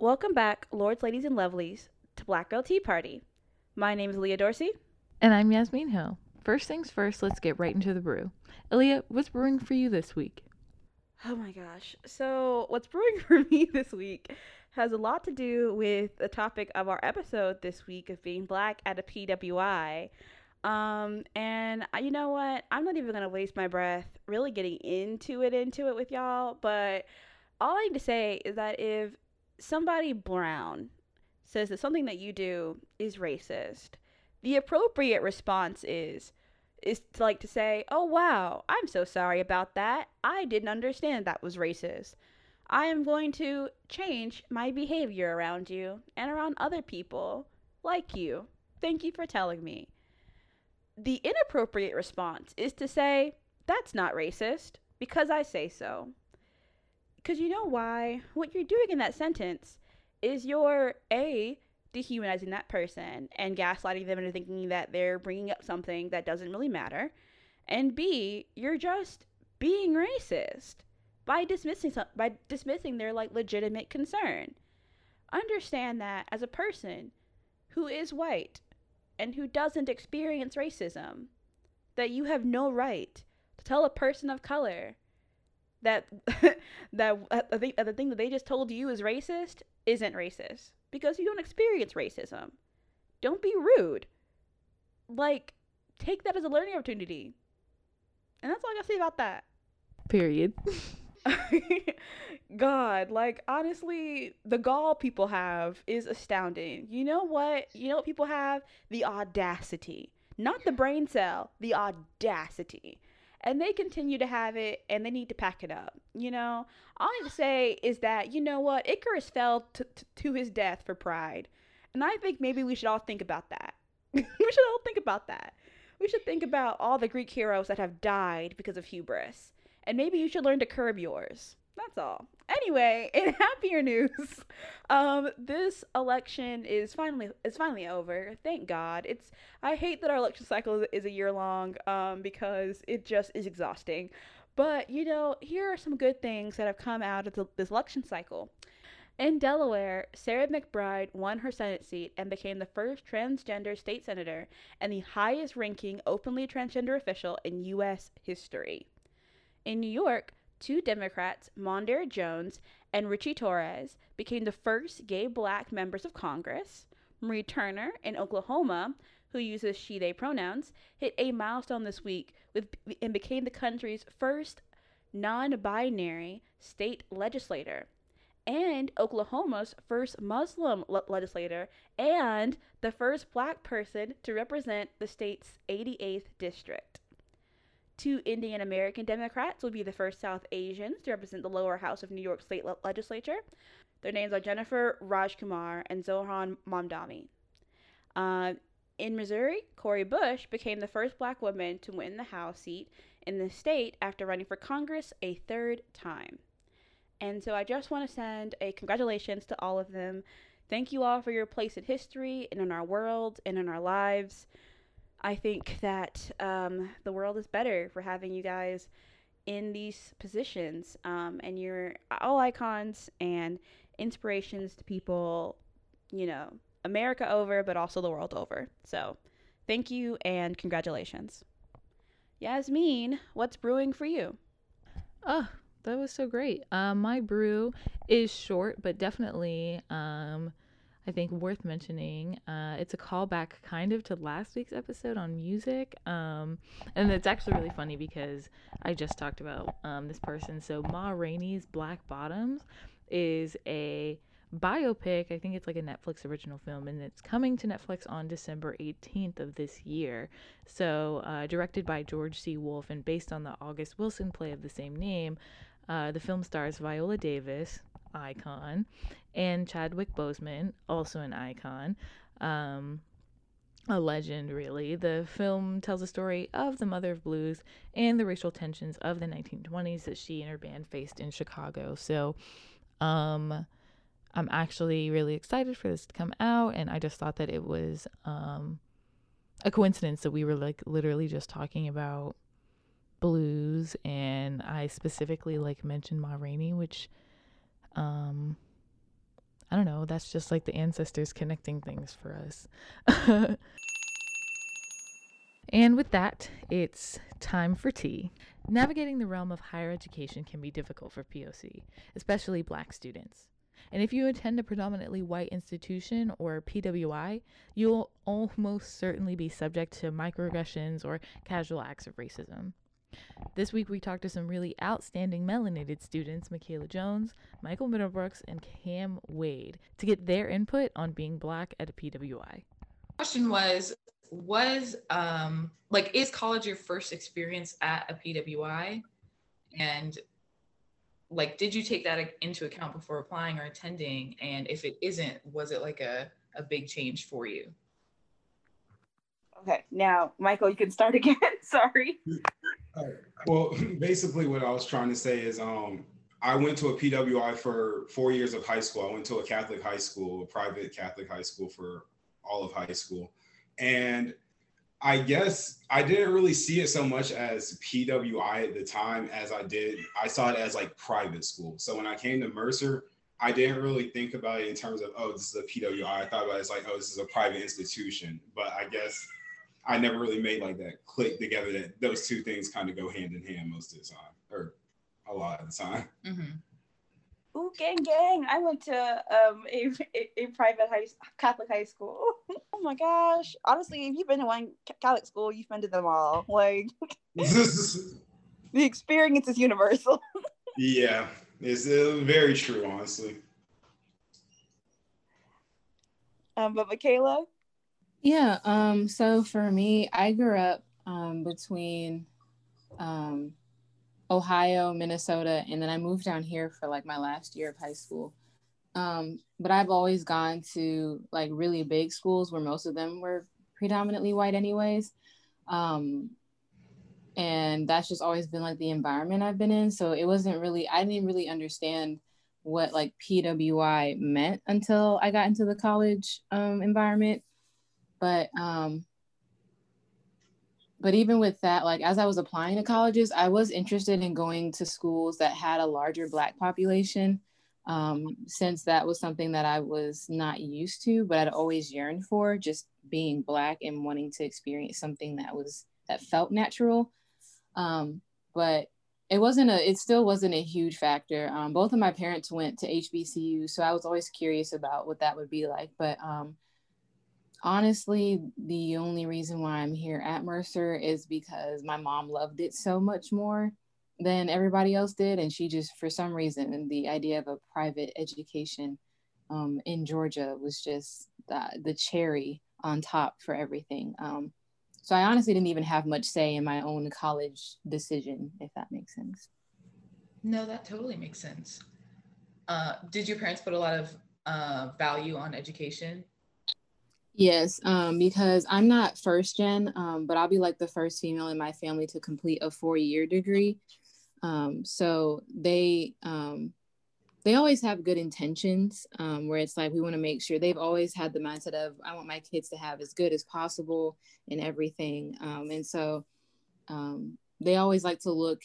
Welcome back, lords, ladies, and lovelies, to Black Girl Tea Party. My name is Leah Dorsey. And I'm Yasmin Hill. First things first, let's get right into the brew. Ilya, what's brewing for you this week? Oh my gosh. So, what's brewing for me this week has a lot to do with the topic of our episode this week of being black at a PWI. Um, and I, you know what? I'm not even gonna waste my breath really getting into it, into it with y'all. But all I need to say is that if somebody brown says that something that you do is racist, the appropriate response is is to like to say, "Oh wow, I'm so sorry about that. I didn't understand that was racist. I am going to change my behavior around you and around other people like you. Thank you for telling me." The inappropriate response is to say, "That's not racist because I say so." Because you know why? What you're doing in that sentence is you're a dehumanizing that person and gaslighting them into thinking that they're bringing up something that doesn't really matter. And B, you're just being racist by dismissing some, by dismissing their like legitimate concern. Understand that as a person who is white and who doesn't experience racism, that you have no right to tell a person of color that that uh, the thing, the thing that they just told you is racist isn't racist because you don't experience racism. Don't be rude. Like, take that as a learning opportunity. And that's all I gotta say about that. Period. God, like honestly, the gall people have is astounding. You know what? You know what people have? The audacity. Not the brain cell, the audacity. And they continue to have it and they need to pack it up. You know, all I need to say is that, you know what? Icarus fell to, to, to his death for pride. And I think maybe we should all think about that. we should all think about that. We should think about all the Greek heroes that have died because of hubris. And maybe you should learn to curb yours. That's all. Anyway, in happier news, um, this election is finally is finally over. Thank God. It's I hate that our election cycle is a year long um, because it just is exhausting. But you know, here are some good things that have come out of the, this election cycle. In Delaware, Sarah McBride won her Senate seat and became the first transgender state senator and the highest ranking openly transgender official in U.S. history. In New York, two Democrats, Mondaire Jones and Richie Torres, became the first gay black members of Congress. Mauree Turner in Oklahoma, who uses she they pronouns, hit a milestone this week with and became the country's first non-binary state legislator and Oklahoma's first Muslim le- legislator and the first black person to represent the state's 88th district. Two Indian American Democrats will be the first South Asians to represent the lower house of New York State le- Legislature. Their names are Jenifer Rajkumar and Zohran Mamdani. Uh, in Missouri, Cori Bush became the first black woman to win the House seat in the state after running for Congress a third time. And so I just want to send a congratulations to all of them. Thank you all for your place in history and in our world and in our lives. I think that um, the world is better for having you guys in these positions. Um, and you're all icons and inspirations to people, you know, America over, but also the world over. So thank you and congratulations. Yasmin, what's brewing for you? Oh, that was so great. Um, my brew is short, but definitely um, I think worth mentioning. Uh, it's a callback kind of to last week's episode on music. Um, and it's actually really funny because I just talked about um, this person. So, Ma Rainey's Black Bottoms is a biopic. I think it's like a Netflix original film, and it's coming to Netflix on December 18th of this year. So, uh, directed by George C. Wolfe and based on the August Wilson play of the same name. Uh, the film stars Viola Davis, icon, and Chadwick Boseman, also an icon. Um, a legend, really. The film tells the story of the mother of blues and the racial tensions of the 1920s that she and her band faced in Chicago. So, um, I'm actually really excited for this to come out, and I just thought that it was um, a coincidence that we were like literally just talking about blues, and I specifically like mentioned Ma Rainey, which um, I don't know, that's just like the ancestors connecting things for us. and with that, it's time for tea. Navigating the realm of higher education can be difficult for POC, especially black students. And if you attend a predominantly white institution or PWI, you'll almost certainly be subject to microaggressions or casual acts of racism. This week, we talked to some really outstanding melanated students, Michaela Jones, Michael Middlebrooks, and Cam Wade, to get their input on being black at a PWI. Question was, was um like is college your first experience at a PWI? And like did you take that into account before applying or attending? And if it isn't, was it like a, a big change for you? Okay, now Michael, you can start again. Sorry. Well, basically, what I was trying to say is, um, I went to a PWI for four years of high school. I went to a Catholic high school, a private Catholic high school for all of high school, and I guess I didn't really see it so much as PWI at the time as I did. I saw it as like private school. So when I came to Mercer, I didn't really think about it in terms of, oh, this is a PWI. I thought about it as like, oh, this is a private institution. But I guess I never really made like that click together that those two things kind of go hand in hand most of the time, or a lot of the time. Mm-hmm. Ooh, gang, gang! I went to um, a, a, a private high Catholic high school. oh my gosh! Honestly, if you've been to one Catholic school, you've been to them all. Like the experience is universal. yeah, it's uh, very true, honestly. Um, but Michaela, yeah. Um, so for me, I grew up um, between um, Ohio, Minnesota, and then I moved down here for like my last year of high school. Um, but I've always gone to like really big schools where most of them were predominantly white, anyways. Um, and that's just always been like the environment I've been in. So it wasn't really, I didn't really understand what like PWI meant until I got into the college um, environment. But um, but even with that, like as I was applying to colleges, I was interested in going to schools that had a larger Black population, um, since that was something that I was not used to, but I'd always yearned for, just being Black and wanting to experience something that was that felt natural. Um, but it wasn't a, it still wasn't a huge factor. Um, both of my parents went to HBCU, so I was always curious about what that would be like. But um, honestly, the only reason why I'm here at Mercer is because my mom loved it so much more than everybody else did. And she just, for some reason, the idea of a private education um, in Georgia was just the, the, cherry on top for everything. Um, so I honestly didn't even have much say in my own college decision, if that makes sense. No, that totally makes sense. Uh, did your parents put a lot of uh, value on education? Yes, um, because I'm not first gen, um, but I'll be like the first female in my family to complete a four year degree. Um, so they um, they always have good intentions, um, where it's like we want to make sure they've always had the mindset of I want my kids to have as good as possible in everything, um, and so they always like to look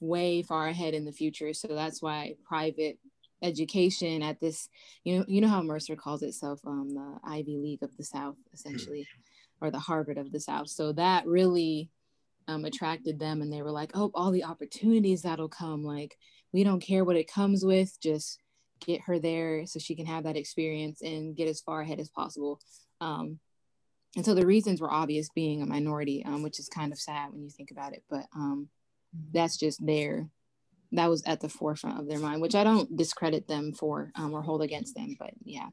way far ahead in the future. So that's why private education at this you know you know how mercer calls itself um, the ivy league of the south essentially or the harvard of the south so that really um, attracted them and they were like oh all the opportunities that'll come like we don't care what it comes with just get her there so she can have that experience and get as far ahead as possible um, and so the reasons were obvious being a minority um, which is kind of sad when you think about it but um, mm-hmm. that's just there that was at the forefront of their mind, which I don't discredit them for um, or hold against them, but yeah.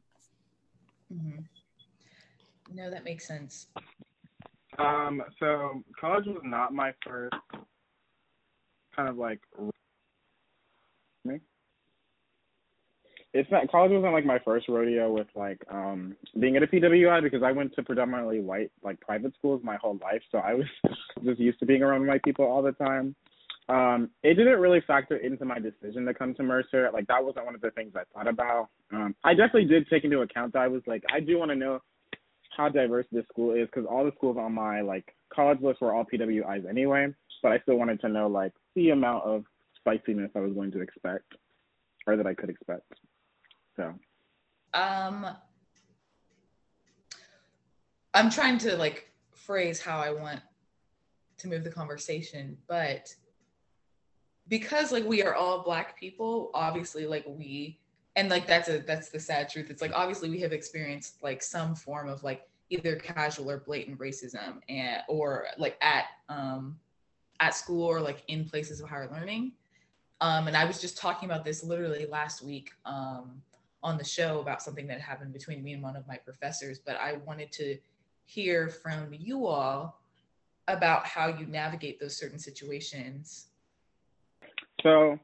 Mm-hmm. No, that makes sense. Um, so college was not my first kind of like me. It's not college wasn't like my first rodeo with like um being at a PWI because I went to predominantly white like private schools my whole life, so I was just used to being around white people all the time. Um, it didn't really factor into my decision to come to Mercer. Like that wasn't one of the things I thought about. Um, I definitely did take into account that I was like, I do want to know how diverse this school is because all the schools on my like college list were all PWIs anyway. But I still wanted to know like the amount of spiciness I was going to expect or that I could expect. So. Um, I'm trying to like phrase how I want to move the conversation, but because like we are all black people, obviously like we and like that's a that's the sad truth. It's like obviously we have experienced like some form of like either casual or blatant racism and or like at um at school or like in places of higher learning. Um, and I was just talking about this literally last week um, on the show about something that happened between me and one of my professors. But I wanted to hear from you all about how you navigate those certain situations. So,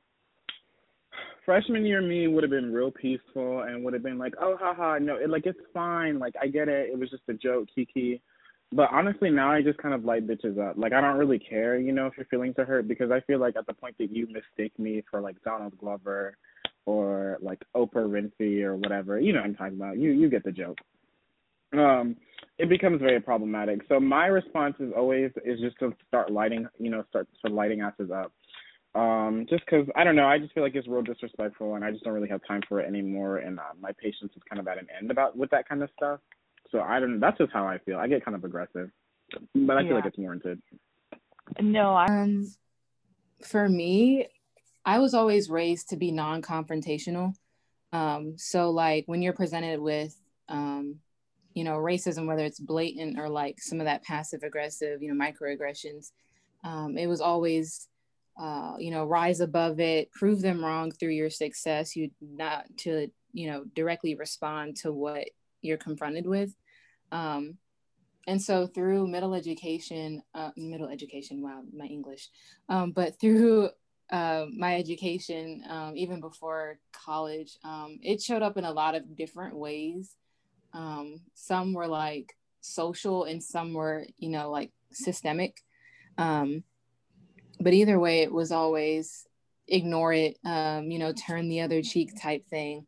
freshman year me would have been real peaceful and would have been like, oh, haha, no, it, like it's fine. Like I get it. It was just a joke, Kiki. But honestly, now I just kind of light bitches up. Like I don't really care, you know, if your feelings are hurt because I feel like at the point that you mistake me for like Donald Glover or like Oprah Winfrey or whatever, you know what I'm talking about. You you get the joke. Um, it becomes very problematic. So my response is always is just to start lighting, you know, start start lighting asses up. Um, just because I don't know, I just feel like it's real disrespectful, and I just don't really have time for it anymore. And uh, my patience is kind of at an end about with that kind of stuff. So I don't. That's just how I feel. I get kind of aggressive, but I feel like it's warranted. No, I. Um, for me, I was always raised to be non-confrontational. Um, so like when you're presented with, um, you know, racism, whether it's blatant or like some of that passive aggressive, you know, microaggressions, um, it was always, uh, you know, rise above it, prove them wrong through your success. You not to, you know, directly respond to what you're confronted with. Um, and so through middle education, uh, middle education, wow, my English, um, but through uh, my education, um, even before college, um, it showed up in a lot of different ways. Um, some were like social, and some were, you know, like systemic. Um, but either way, it was always ignore it, um, you know, turn the other cheek type thing.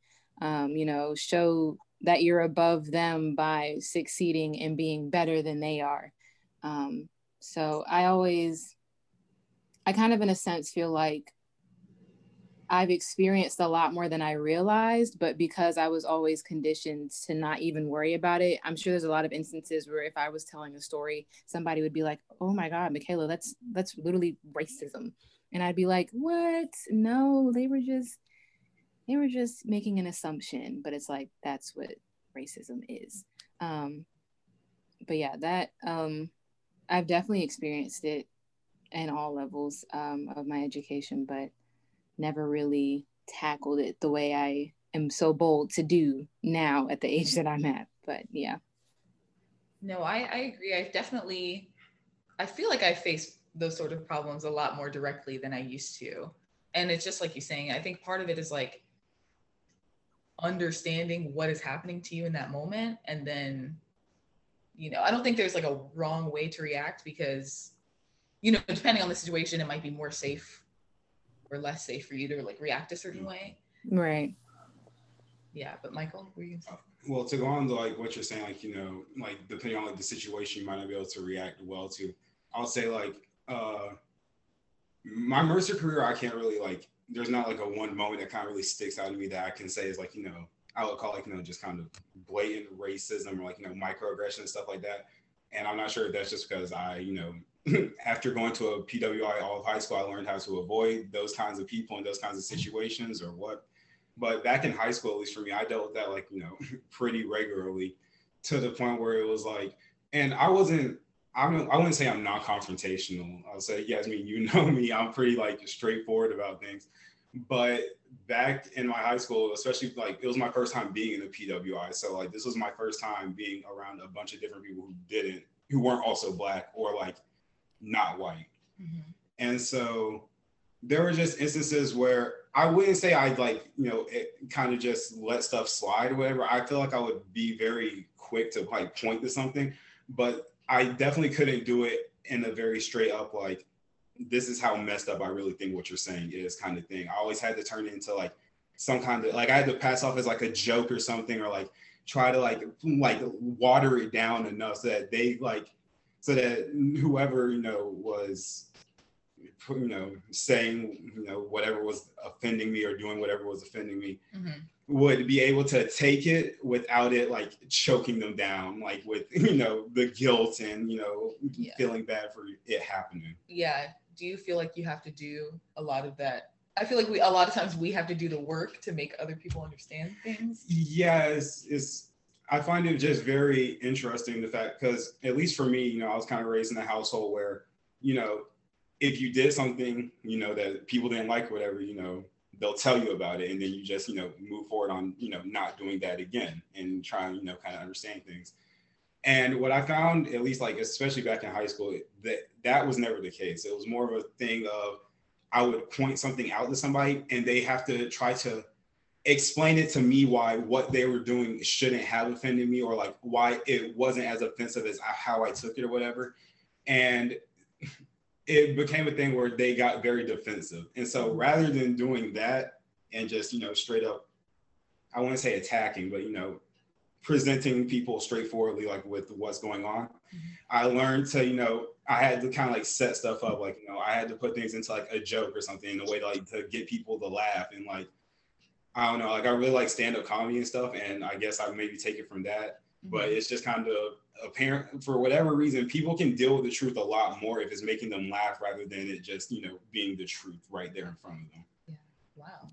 you know, show that you're above them by succeeding and being better than they are. Um, so I always, I kind of, in a sense, feel like I've experienced a lot more than I realized, but because I was always conditioned to not even worry about it, I'm sure there's a lot of instances where if I was telling a story, somebody would be like, "Oh my God, Michaela, that's that's literally racism," and I'd be like, "What? No, they were just they were just making an assumption, but it's like that's what racism is. Um, but yeah, that um, I've definitely experienced it in all levels um, of my education, but never really tackled it the way I am so bold to do now at the age that I'm at. But yeah. No, I, I agree. I definitely, I feel like I face those sort of problems a lot more directly than I used to. And it's just like you're saying, I think part of it is like understanding what is happening to you in that moment and then you know i don't think there's like a wrong way to react because you know depending on the situation it might be more safe or less safe for you to like react a certain way. Right. Yeah but michael were you well to go on to like what you're saying like you know like depending on like the situation you might not be able to react well to i'll say like uh my mercer career i can't really like there's not like a one moment that kind of really sticks out to me that I can say is like, you know, I would call like, you know, just kind of blatant racism or like, you know, microaggression and stuff like that. And I'm not sure if that's just because I, you know, after going to a PWI all of high school, I learned how to avoid those kinds of people and those kinds of situations or what. But back in high school, at least for me, I dealt with that like, you know, pretty regularly to the point where it was like, and I wasn't I'm, I wouldn't say I'm not confrontational. I'll say, yes, I mean, you know me, I'm pretty like straightforward about things. But back in my high school, especially like it was my first time being in a PWI. So like this was my first time being around a bunch of different people who didn't, who weren't also black or like not white. Mm-hmm. And so there were just instances where I wouldn't say I'd like, you know, it kind of just let stuff slide or whatever. I feel like I would be very quick to like point to something. But I definitely couldn't do it in a very straight up like this is how messed up I really think what you're saying is kind of thing. I always had to turn it into like some kind of like I had to pass off as like a joke or something or like try to like like water it down enough so that they like so that whoever you know was you know saying you know whatever was offending me or doing whatever was offending me mm-hmm. would be able to take it without it like choking them down, like with you know the guilt and you know Yeah. feeling bad for it happening. Yeah. Do you feel like you have to do a lot of that? I feel like we a lot of times we have to do the work to make other people understand things. Yeah, it's, it's I find it just very interesting the fact because at least for me, you know, I was kind of raised in a household where, you know, if you did something, you know, that people didn't like or whatever, you know, they'll tell you about it and then you just, you know, move forward on, you know, not doing that again and try and, you know, kind of understand things. And what I found, at least like especially back in high school, that that was never the case. It was more of a thing of I would point something out to somebody and they have to try to explain it to me why what they were doing shouldn't have offended me or like why it wasn't as offensive as how I took it or whatever. And it became a thing where they got very defensive. And so rather than doing that and just, you know, straight up, I wouldn't say attacking, but, you know, presenting people straightforwardly, like with what's going on, mm-hmm. I learned to, you know, I had to kind of like set stuff up. Like, you know, I had to put things into like a joke or something in a way to like to get people to laugh and like, I don't know, like I really like stand up comedy and stuff. And I guess I maybe take it from that. But mm-hmm. it's just kind of apparent for whatever reason, people can deal with the truth a lot more if it's making them laugh rather than it just, you know, being the truth right there in front of them. Yeah. Wow.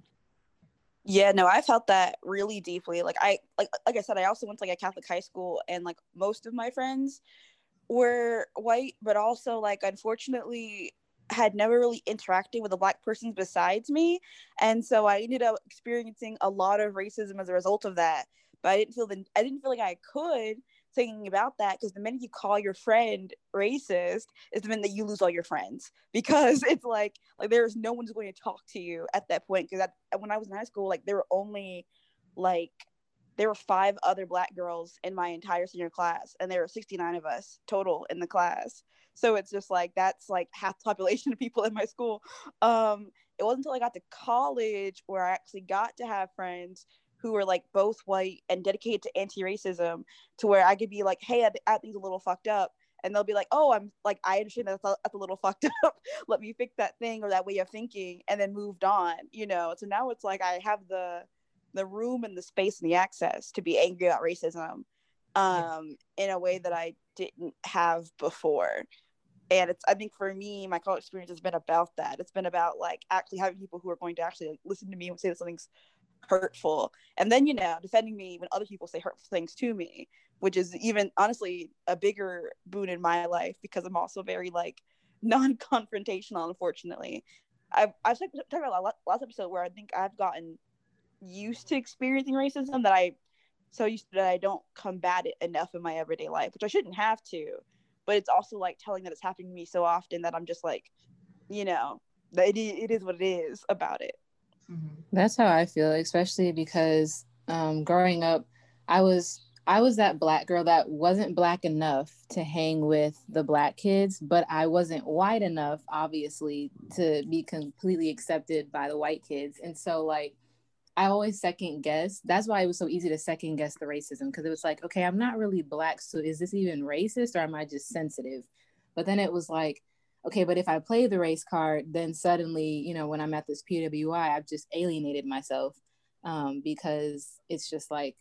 Yeah, no, I felt that really deeply. Like I like like I said, I also went to like a Catholic high school and like most of my friends were white, but also like unfortunately had never really interacted with a black person besides me. And so I ended up experiencing a lot of racism as a result of that. But I didn't feel the I didn't feel like I could thinking about that because the minute you call your friend racist is the minute that you lose all your friends because it's like like there's no one's going to talk to you at that point because when I was in high school like there were only like there were five other black girls in my entire senior class and there were 69 of us total in the class. So it's just like that's like half the population of people in my school. Um it wasn't until i got to college where i actually got to have friends who were like both white and dedicated to anti-racism to where i could be like hey i, I think a little fucked up. And they'll be like oh i'm like i understand that that's that's a little fucked up. Let me fix that thing or that way of thinking and then moved on you know? So now it's like i have the the room and the space and the access to be angry about racism um in a way that i didn't have before. And it's i think for me my college experience has been about that. It's been about like actually having people who are going to actually like, listen to me and say that something's hurtful. And then you know defending me when other people say hurtful things to me which is even honestly a bigger boon in my life because i'm also very like non-confrontational unfortunately. I've i've talked about last, last episode where i think i've gotten used to experiencing racism that i so used to that i don't combat it enough in my everyday life which i shouldn't have to but it's also like telling that it's happening to me so often that i'm just like you know that it, it is what it is about it Mm-hmm. That's how I feel, especially because um, growing up, I was I was that black girl that wasn't black enough to hang with the black kids, but I wasn't white enough, obviously, to be completely accepted by the white kids. And so, like, I always second guess. That's why it was so easy to second guess the racism because it was like, okay, I'm not really black, so is this even racist or am I just sensitive? But then it was like, okay, but if I play the race card, then suddenly, you know, when I'm at this PWI, I've just alienated myself um, because it's just like,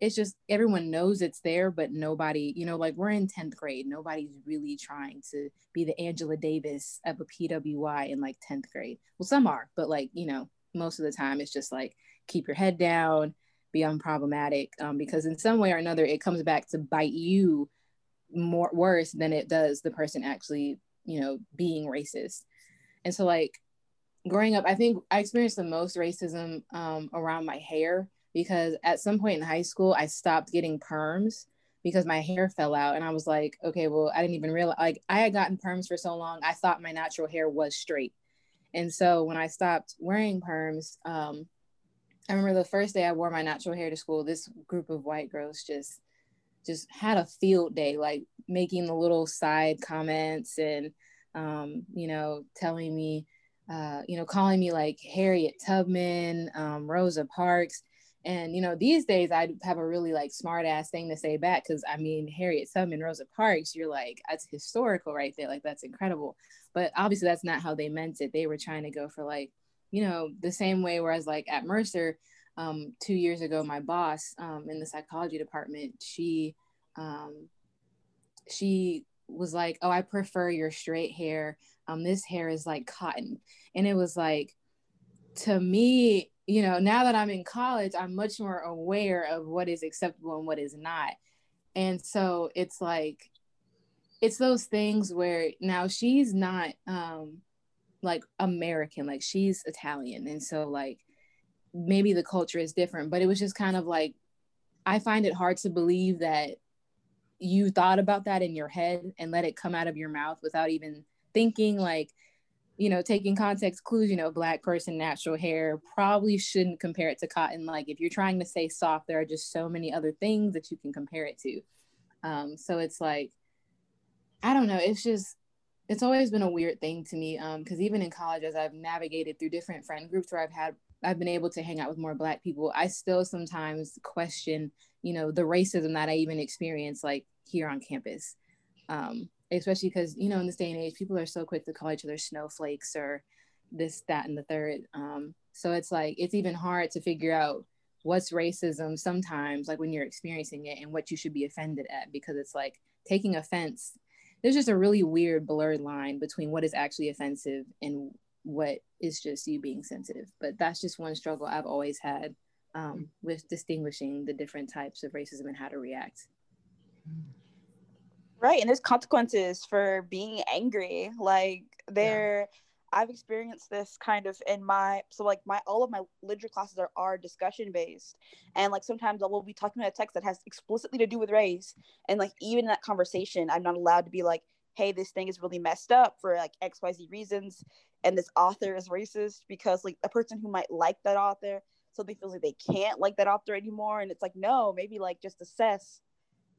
it's just everyone knows it's there, but nobody, you know, like we're in 10th grade. Nobody's really trying to be the Angela Davis of a PWI in like 10th grade. Well, some are, but like, you know, most of the time it's just like keep your head down, be unproblematic, um, because in some way or another, it comes back to bite you more worse than it does the person actually you know being racist. And so like growing up i think i experienced the most racism um, around my hair because at some point in high school i stopped getting perms because my hair fell out. And i was like okay well i didn't even realize like i had gotten perms for so long i thought my natural hair was straight. And so when i stopped wearing perms um, i remember the first day i wore my natural hair to school this group of white girls just just had a field day, like making the little side comments and, um, you know, telling me, uh, you know, calling me like Harriet Tubman, um, Rosa Parks. And, you know, these days I'd have a really like smart ass thing to say back because I mean, Harriet Tubman, Rosa Parks, you're like, that's historical right there. Like, that's incredible. But obviously, that's not how they meant it. They were trying to go for like, you know, the same way, whereas like at Mercer, um, two years ago, my boss um, in the psychology department, she um, she was like, "Oh, I prefer your straight hair. Um, this hair is like cotton," and it was like, to me, you know, now that I'm in college, I'm much more aware of what is acceptable and what is not, and so it's like, it's those things where now she's not um, like American, like she's Italian, and so like maybe the culture is different, but it was just kind of like I find it hard to believe that you thought about that in your head and let it come out of your mouth without even thinking like you know taking context clues you know black person natural hair probably shouldn't compare it to cotton. Like if you're trying to say soft there are just so many other things that you can compare it to. Um, so it's like i don't know it's just it's always been a weird thing to me because um, even in college as i've navigated through different friend groups where i've had I've been able to hang out with more black people, I still sometimes question, you know, the racism that I even experience like here on campus. Um, especially because, you know, in this day and age, people are so quick to call each other snowflakes or this, that, and the third. Um, so it's like, it's even hard to figure out what's racism sometimes, like when you're experiencing it and what you should be offended at, because it's like taking offense. There's just a really weird blurred line between what is actually offensive and what is just you being sensitive. But that's just one struggle I've always had um, with distinguishing the different types of racism and how to react. Right. And there's consequences for being angry. Like there, yeah. I've experienced this kind of in my so like my all of my literature classes are, are discussion based and like sometimes I will be talking about a text that has explicitly to do with race. And like even in that conversation I'm not allowed to be like hey this thing is really messed up for like xyz reasons. And this author is racist because like a person who might like that author suddenly feels like they can't like that author anymore. And it's like no maybe like just assess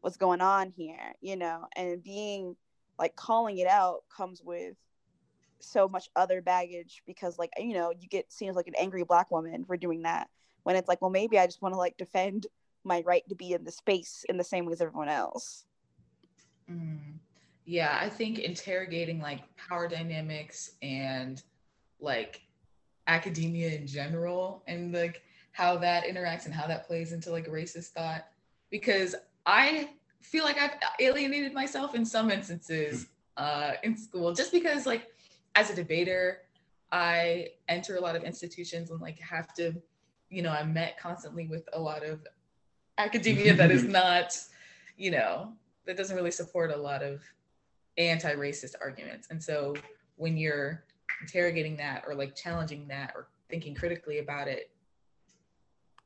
what's going on here you know? And being like calling it out comes with so much other baggage because like you know you get seen as like an angry black woman for doing that when it's like well maybe i just want to like defend my right to be in the space in the same way as everyone else. Mm yeah, I think interrogating like power dynamics and like academia in general and like how that interacts and how that plays into like racist thought because I feel like I've alienated myself in some instances uh, in school just because like as a debater I enter a lot of institutions and like have to you know I'm met constantly with a lot of academia that is not you know that doesn't really support a lot of anti-racist arguments. And so when you're interrogating that or like challenging that or thinking critically about it,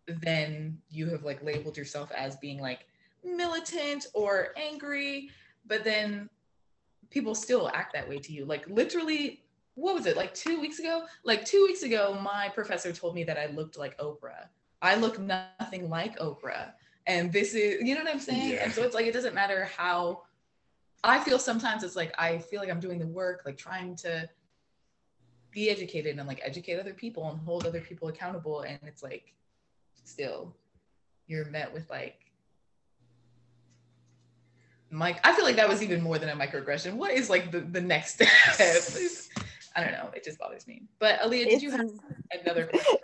then you have like labeled yourself as being like militant or angry, but then people still act that way to you. Like literally, what was it, like two weeks ago? Like two weeks ago, my professor told me that I looked like Oprah. I look nothing like Oprah. And this is, you know what I'm saying? Yeah. And so it's like, it doesn't matter how I feel sometimes it's like I feel like I'm doing the work, like trying to be educated and like educate other people and hold other people accountable. And it's like still you're met with like Mike, I feel like that was even more than a microaggression. What is like the, the next step? I don't know. It just bothers me. But Aaliyah, did it's, you have another question?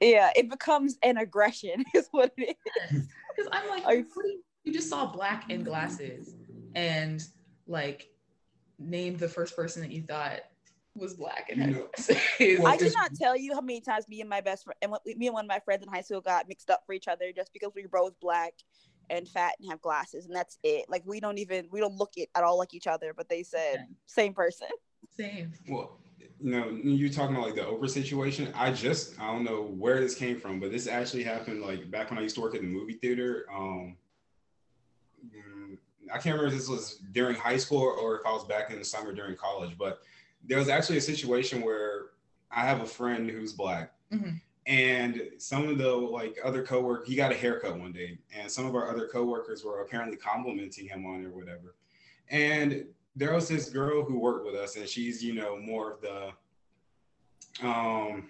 Yeah, it becomes an aggression, is what it is. Because I'm like, you, you just saw black in glasses and like name the first person that you thought was black and had well, I cannot tell you how many times me and my best friend and me and one of my friends in high school got mixed up for each other just because we were both black and fat and have glasses and that's it. Like we don't even we don't look it at all like each other, but they said okay. same person. Same. Well, you know, you're talking about like the Oprah situation. I just I don't know where this came from, but this actually happened like back when I used to work at the movie theater. Um, I can't remember if this was during high school or if I was back in the summer during college, but there was actually a situation where I have a friend who's black. Mm-hmm. And some of the like other coworkers, he got a haircut one day, and some of our other coworkers were apparently complimenting him on it or whatever. And there was this girl who worked with us, and she's you know more of the, um,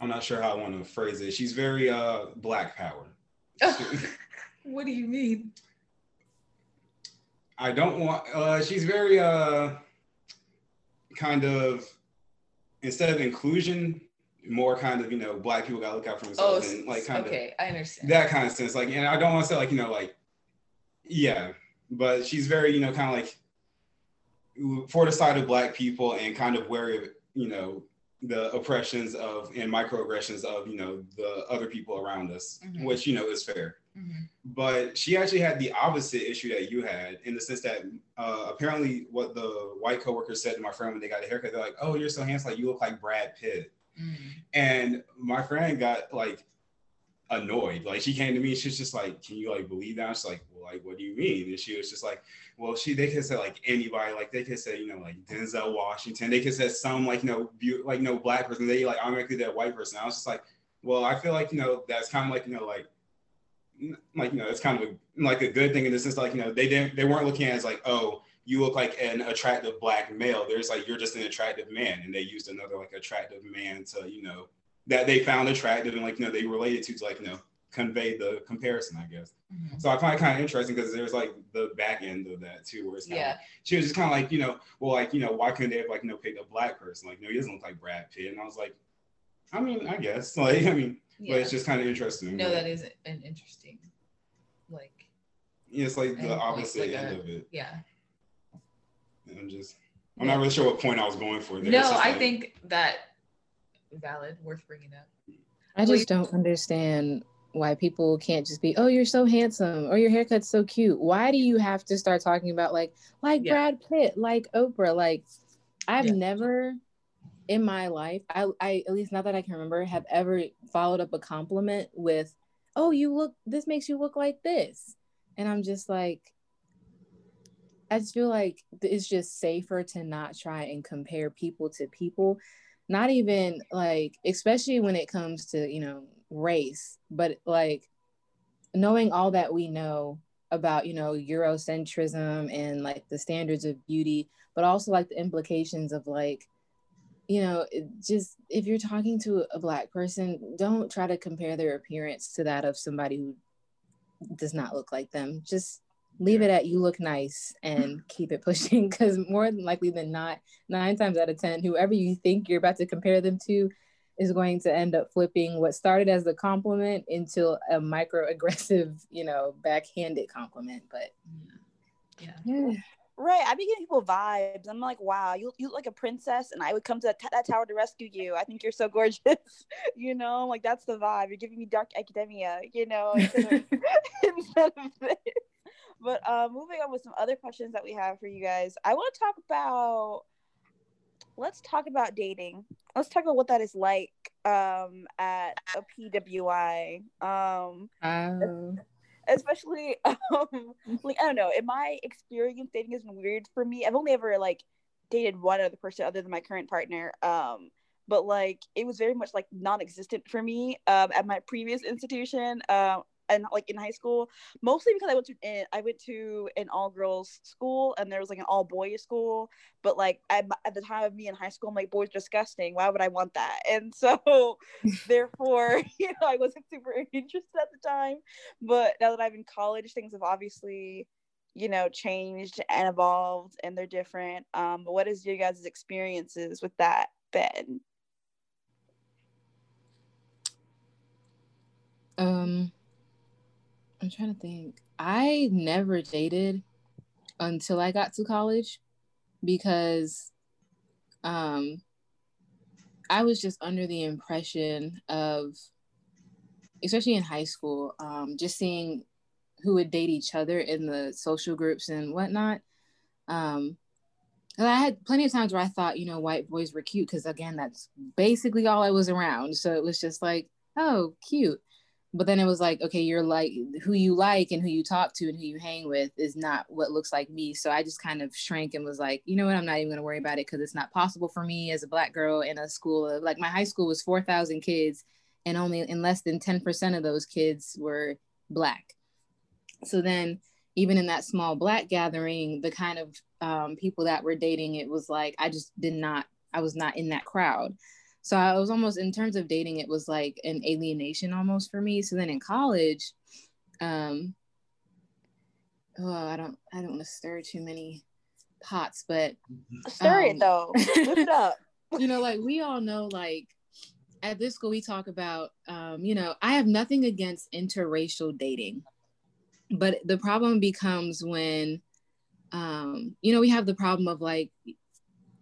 I'm not sure how I want to phrase it. She's very uh black power. What do you mean? I don't want. Uh, she's very uh, kind of instead of inclusion, more kind of you know black people gotta look out for themselves Oh, and like kind okay, I understand. of that kind of sense. Like, and I don't want to say like you know like yeah, but she's very you know kind of like for the side of black people and kind of wary of you know the oppressions of and microaggressions of you know the other people around us, Mhm. which you know is fair Mhm. but she actually had the opposite issue that you had in the sense that uh, apparently what the white coworker said to my friend when they got a haircut, they're like, "Oh, you're so handsome, like you look like Brad Pitt." Mhm. And my friend got like annoyed. Like she came to me, she's just like, "Can you like believe that?" She's like, "Well, like what do you mean?" And she was just like, "Well, she they could say like anybody, like they could say you know like Denzel Washington, they could say some like you know beau- like no black person, they like automatically that white person." I was just like, "Well, I feel like you know that's kind of like you know like." like you know it's kind of a, like a good thing in the sense like you know they didn't they weren't looking at it as like oh you look like an attractive black male there's like you're just an attractive man and they used another like attractive man to you know that they found attractive and like you know they related to to like you know convey the comparison i guess Mhm. so i find it kind of interesting because there's like the back end of that too where it's kind Yeah. of she was just kind of like you know well like you know why couldn't they have like you know picked a black person like no he doesn't look like brad pitt and i was like i mean i guess like i mean but it's just kind of interesting No, but- that is an interesting, like, Yeah, it's like the opposite like end a- of it. yeah. And I'm just, I'm not really sure what point I was going for. There. No, just I think that valid, worth bringing up. I just don't understand why people can't just be, oh, you're so handsome or your haircut's so cute. Why do you have to start talking about like like Yeah. Brad Pitt, like Oprah? Like I've Yeah. never in my life, I, I at least not that I can remember, have ever followed up a compliment with, oh, you look this makes you look like this. And I'm just like, I just feel like it's just safer to not try and compare people to people not even like especially when it comes to you know race but like knowing all that we know about you know eurocentrism and like the standards of beauty but also like the implications of like you know just if you're talking to a black person don't try to compare their appearance to that of somebody who does not look like them. Just leave it at you look nice and keep it pushing because more than likely than not nine times out of ten whoever you think you're about to compare them to is going to end up flipping what started as a compliment into a microaggressive you know backhanded compliment but Yeah. yeah Right, I be giving people vibes. I'm like, wow, you you look like a princess, and I would come to that, that tower to rescue you. I think you're so gorgeous. you know, like that's the vibe. You're giving me dark academia. You know, instead of, instead of this. But uh, moving on with some other questions that we have for you guys, I want to talk about. Let's talk about dating. Let's talk about what that is like um, at a PWI. Um, Oh. especially um like I don't know, in my experience dating has been weird for me. I've only ever like dated one other person other than my current partner. Um but like it was very much like non-existent for me um at my previous institution. Um and like in high school, mostly because I went to eh, I went to an all girls school and there was like an all boys school. But like at, at the time of me in high school, I'm like boys disgusting. Why would I want that? And so therefore, you know, I wasn't super interested at the time but now that I'm in college, things have obviously, you know, changed and evolved, and they're different. Um, but what is your guys' experiences with that, Ben? Um, I'm trying to think. I never dated until I got to college because um I was just under the impression of especially in high school, um, just seeing who would date each other in the social groups and whatnot. Um, and I had plenty of times where I thought, you know, white boys were cute because again, that's basically all I was around. So it was just like, oh, cute. But then it was like, okay, you're like who you like and who you talk to and who you hang with is not what looks like me. So I just kind of shrank and was like, you know what, I'm not even gonna worry about it because it's not possible for me as a black girl in a school of like my high school was 4,000 kids and only in less than 10% of those kids were black. So then even in that small black gathering, the kind of um, people that were dating, it was like I just did not, I was not in that crowd. So I was almost in terms of dating, it was like an alienation almost for me. So then in college, um, oh, I don't, I don't want to stir too many pots, but Stir Um, it though. It up. you know, like we all know, like at this school we talk about um, you know i have nothing against interracial dating but the problem becomes when um, you know we have the problem of like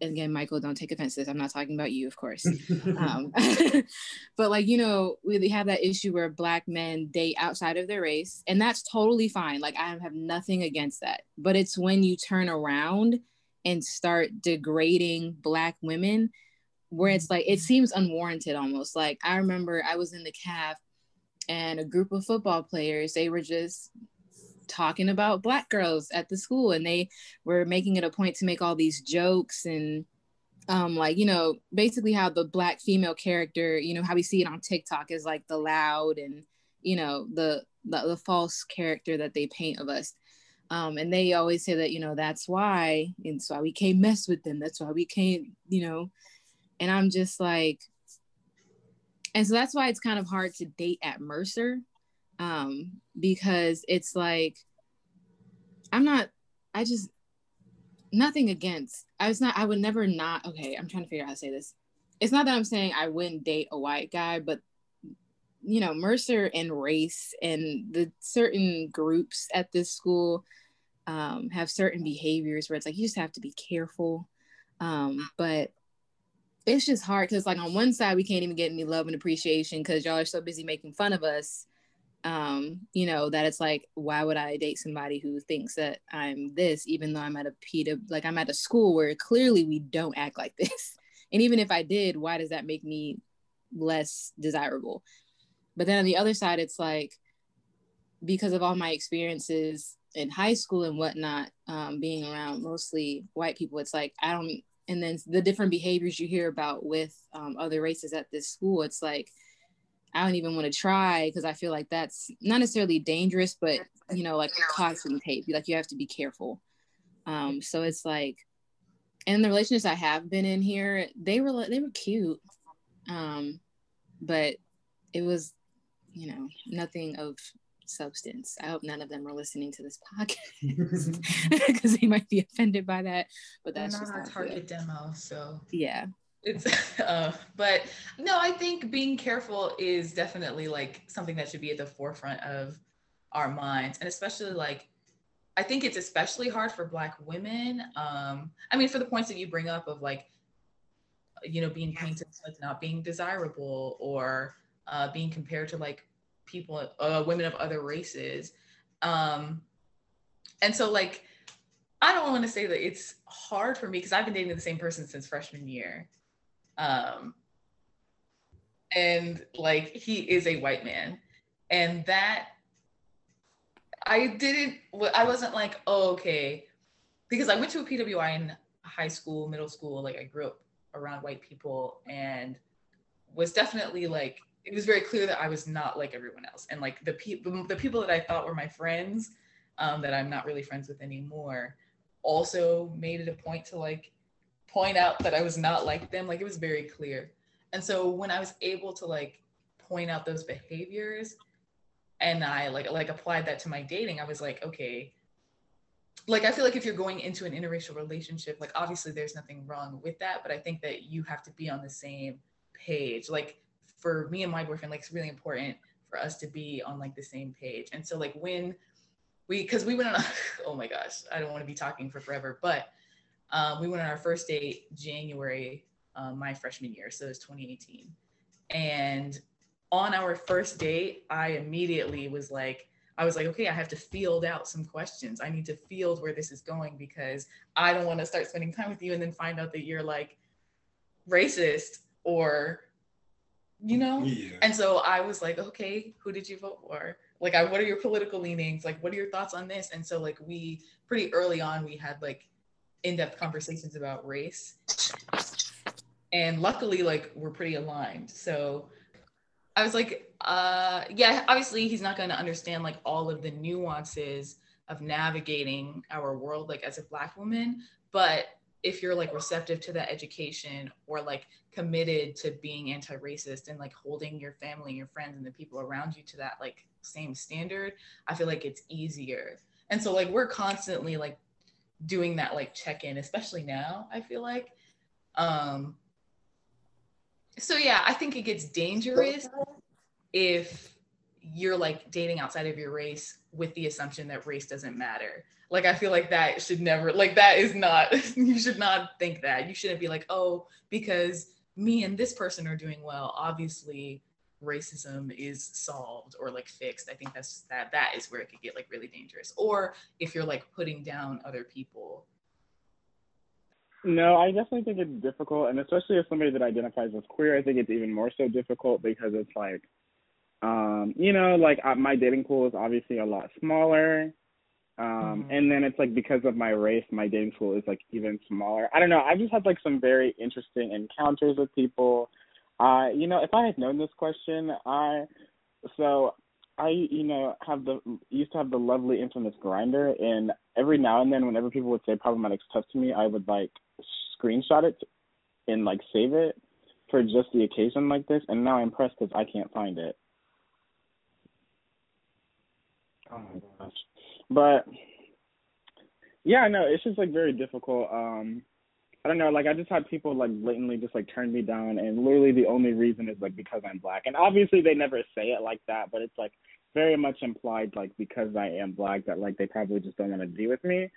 again michael don't take offense to this. I'm not talking about you of course. Um, but like you know we have that issue where black men date outside of their race and that's totally fine. Like i have nothing against that. But it's when you turn around and start degrading black women where it's like it seems unwarranted almost. Like i remember i was in the caf and a group of football players they were just talking about black girls at the school and they were making it a point to make all these jokes and um like you know basically how the black female character you know how we see it on tiktok is like the loud and you know the the, the false character that they paint of us. Um, and they always say that you know that's why and so we can't mess with them. That's why we can't you know. And i'm just like and so that's why it's kind of hard to date at mercer um, because it's like I'm not. I just nothing against. I was not. I would never not. Okay, I'm trying to figure out how to say this. It's not that I'm saying I wouldn't date a white guy, but you know, Mercer and race and the certain groups at this school um, have certain behaviors where it's like you just have to be careful. Um, but it's just hard because like on one side we can't even get any love and appreciation because y'all are so busy making fun of us um you know that it's like why would i date somebody who thinks that i'm this even though i'm at a peta like i'm at a school where clearly we don't act like this. And even if i did why does that make me less desirable? But then on the other side it's like because of all my experiences in high school and whatnot um, being around mostly white people it's like i don't and then the different behaviors you hear about with um, other races at this school it's like I don't even want to try because I feel like that's not necessarily dangerous, but you know, like caution tape. Like you have to be careful. Um, so it's like, and the relationships I have been in here, they were they were cute, um, but it was, you know, nothing of substance. I hope none of them are listening to this podcast because they might be offended by that. But that's They're not our target demo. So yeah, it's uh but no i think being careful is definitely like something that should be at the forefront of our minds and especially like i think it's especially hard for black women um i mean for the points that you bring up of like you know being painted as not being desirable or uh being compared to like people uh women of other races um and so like i don't want to say that it's hard for me because i've been dating the same person since freshman year um, and like he is a white man. And that I didn't, I wasn't like, oh, okay. Because I went to a PWI in high school, middle school. Like I grew up around white people and was definitely like, it was very clear that I was not like everyone else. And like the people, the people that I thought were my friends, um, that I'm not really friends with anymore, also made it a point to like point out that I was not like them. Like it was very clear. And so when I was able to like point out those behaviors and I like like applied that to my dating, I was like, okay, like I feel like if you're going into an interracial relationship, like obviously there's nothing wrong with that, but I think that you have to be on the same page. Like for me and my boyfriend, like it's really important for us to be on like the same page. And so like when we because we went on oh my gosh, I don't want to be talking for forever, but um, we went on our first date January, um, my freshman year, so it was 2018. And on our first date, I immediately was like, I was like, okay, I have to field out some questions. I need to field where this is going because I don't want to start spending time with you and then find out that you're like racist or, you know? Yeah. And so I was like, okay, who did you vote for? Like, I, what are your political leanings? Like, what are your thoughts on this? And so, like, we pretty early on, we had like in-depth conversations about race. And luckily like we're pretty aligned. So i was like uh yeah obviously he's not going to understand like all of the nuances of navigating our world like as a black woman. But if you're like receptive to that education or like committed to being anti-racist and like holding your family your friends and the people around you to that like same standard i feel like it's easier. And so like we're constantly like doing that like check in, especially now, I feel like. Um, So yeah, I think it gets dangerous if you're like dating outside of your race with the assumption that race doesn't matter. Like I feel like that should never like that is not you should not think that. You shouldn't be like, "Oh, because me and this person are doing well, obviously racism is solved or like fixed." I think that's that that is where it could get like really dangerous. Or if you're like putting down other people. No, I definitely think it's difficult, and especially as somebody that identifies as queer, I think it's even more so difficult because it's like, um, you know, like uh, my dating pool is obviously a lot smaller. Um, Mhm. and then it's like because of my race, my dating pool is like even smaller. I don't know. I've just had like some very interesting encounters with people. Uh, you know, if I had known this question, I so I you know have the used to have the lovely infamous Grindr, and every now and then, whenever people would say problematic stuff to me, I would like screenshot it and like save it for just the occasion like this. And now I'm pressed because I can't find it. Oh my gosh. But yeah, no, it's just like very difficult. Um I don't know, like I just had people like blatantly just like turn me down and literally the only reason is like because I'm black. And obviously they never say it like that, but it's like very much implied like because I am black that like they probably just don't want to be with me.